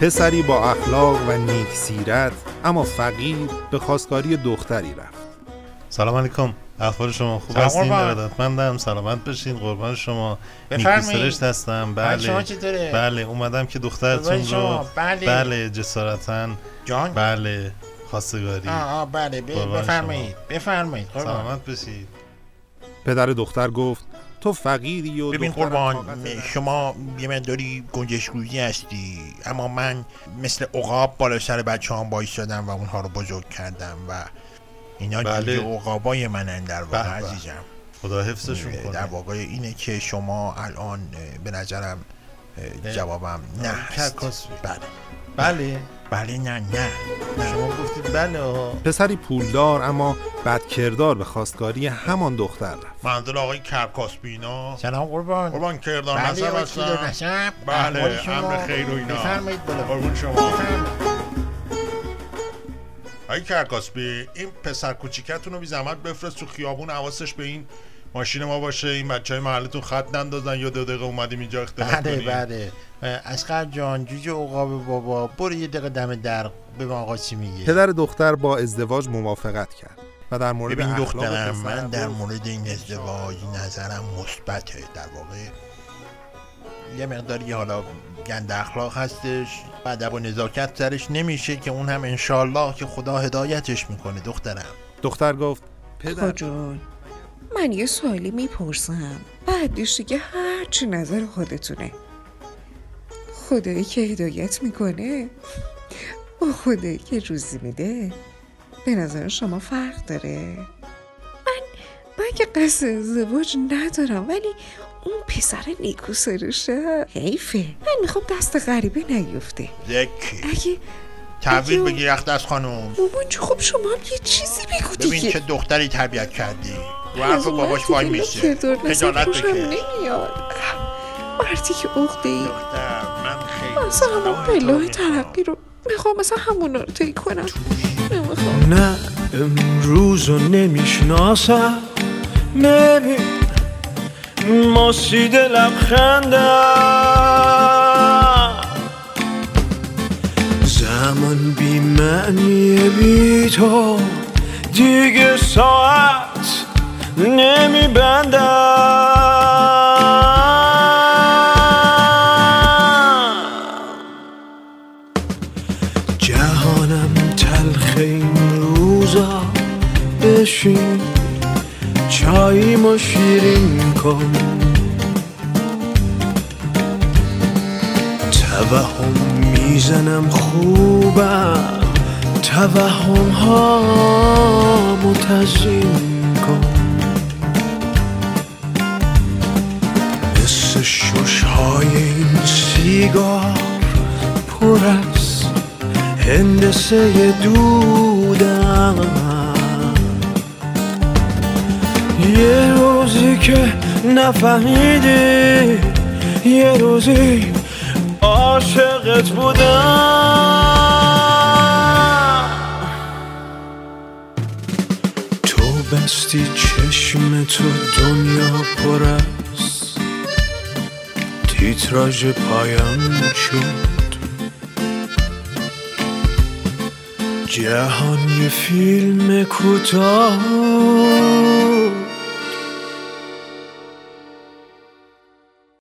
پسری با اخلاق و نیک سیرت اما فقیر به خواستگاری دختری رفت. سلام علیکم. اخبار شما خوب هستین. ارادتمندم. سلامت بشین. قربان شما. بفرمایید. نیکی سرشت هستم. شما بله. چطوره؟ بله. اومدم که دخترتون شما. رو بله. بله جسارتا. جان بله. خواستگاری. آه آه بله. بفرمایید. بفرمایید. سلامت بشید پدر دختر گفت تو فقیری و ببین قربان شما یه مقداری گنجشگویی هستی اما من مثل عقاب بالا سر بچه هم باید شدم و اونها رو بزرگ کردم و اینا بله. دیگه عقابای منن در واقع. عزیزم خدا حفظشون در کنه واقع اینه که شما الان به نظرم. جوابم نه. کرکاس. بله بله بله نه نه نه شما گفتید بله. پسری پولدار اما بدکردار به خواستگاری همان دختر رفت منزل آقای کرکاس بینا سلام قربان قربان کردان بله نصب هستم بله،؟ امر خیر و اینا. بفرمایید قربون شما. آقای کرکاسبی این پسر کوچیکتون رو بی زحمت بفرست تو خیابون حواسش به این ماشین ما باشه این بچه های محلتون خط نندازن یا دو دقیقه اومدیم اینجا اختلاف بله کنیم. بله. اسقر جان جوجه عقاب بابا برو یه دقیقه دم در به ما آقا چی میگه؟ پدر دختر با ازدواج موافقت کرد و در مورد ببین اخلاق دخترم من در مورد این ازدواج نظرم مثبته. در واقع یه مقداری حالا گند اخلاق هستش ادب و نزاکت سرش نمیشه که اون هم انشالله که خدا هدایتش می‌کنه دخترم. دختر گفت پدر جون من یه سوالی می‌پرسم. بعدش دیگه هرچی نظر خودتونه. خدایی که هدایت می‌کنه با خدایی که روزی میده به نظر شما فرق داره؟ من من که قصد ازدواج ندارم ولی اون پسر نیکو سرشه حیفه. من می‌خوام دست غریبه نیفته. زکی اگه تحویل بگیر از خانم. مامان خب شما هم یه چیزی بگو ببین دیگه. چه دختری تربیت کردی. رو حرف باباش وای که میشه. خجالت بکش. نمیاد. مردی که عقده ای من خیلی مثلا همون پلاه. ترقی رو می‌خوام مثلا همونا رو طی کنم. نمی‌خوام. نه امروز رو نمی‌شناسم. ببین مسید لبخندم زمان بی معنی بی تو. دیگه ساعت نمیبندم. جهانم تلخ این روزا بشین چاییمو شیرین کن. توهم می‌زنم خوبم توهم ها متزین های این سیگار پر از هندسه دودم. یه روزی که نفهمیدی یه روزی عاشقت بودم. تو بستی چشم تو دنیا پر از تیتراژ پایان شد. جهان یه فیلم کوتاه.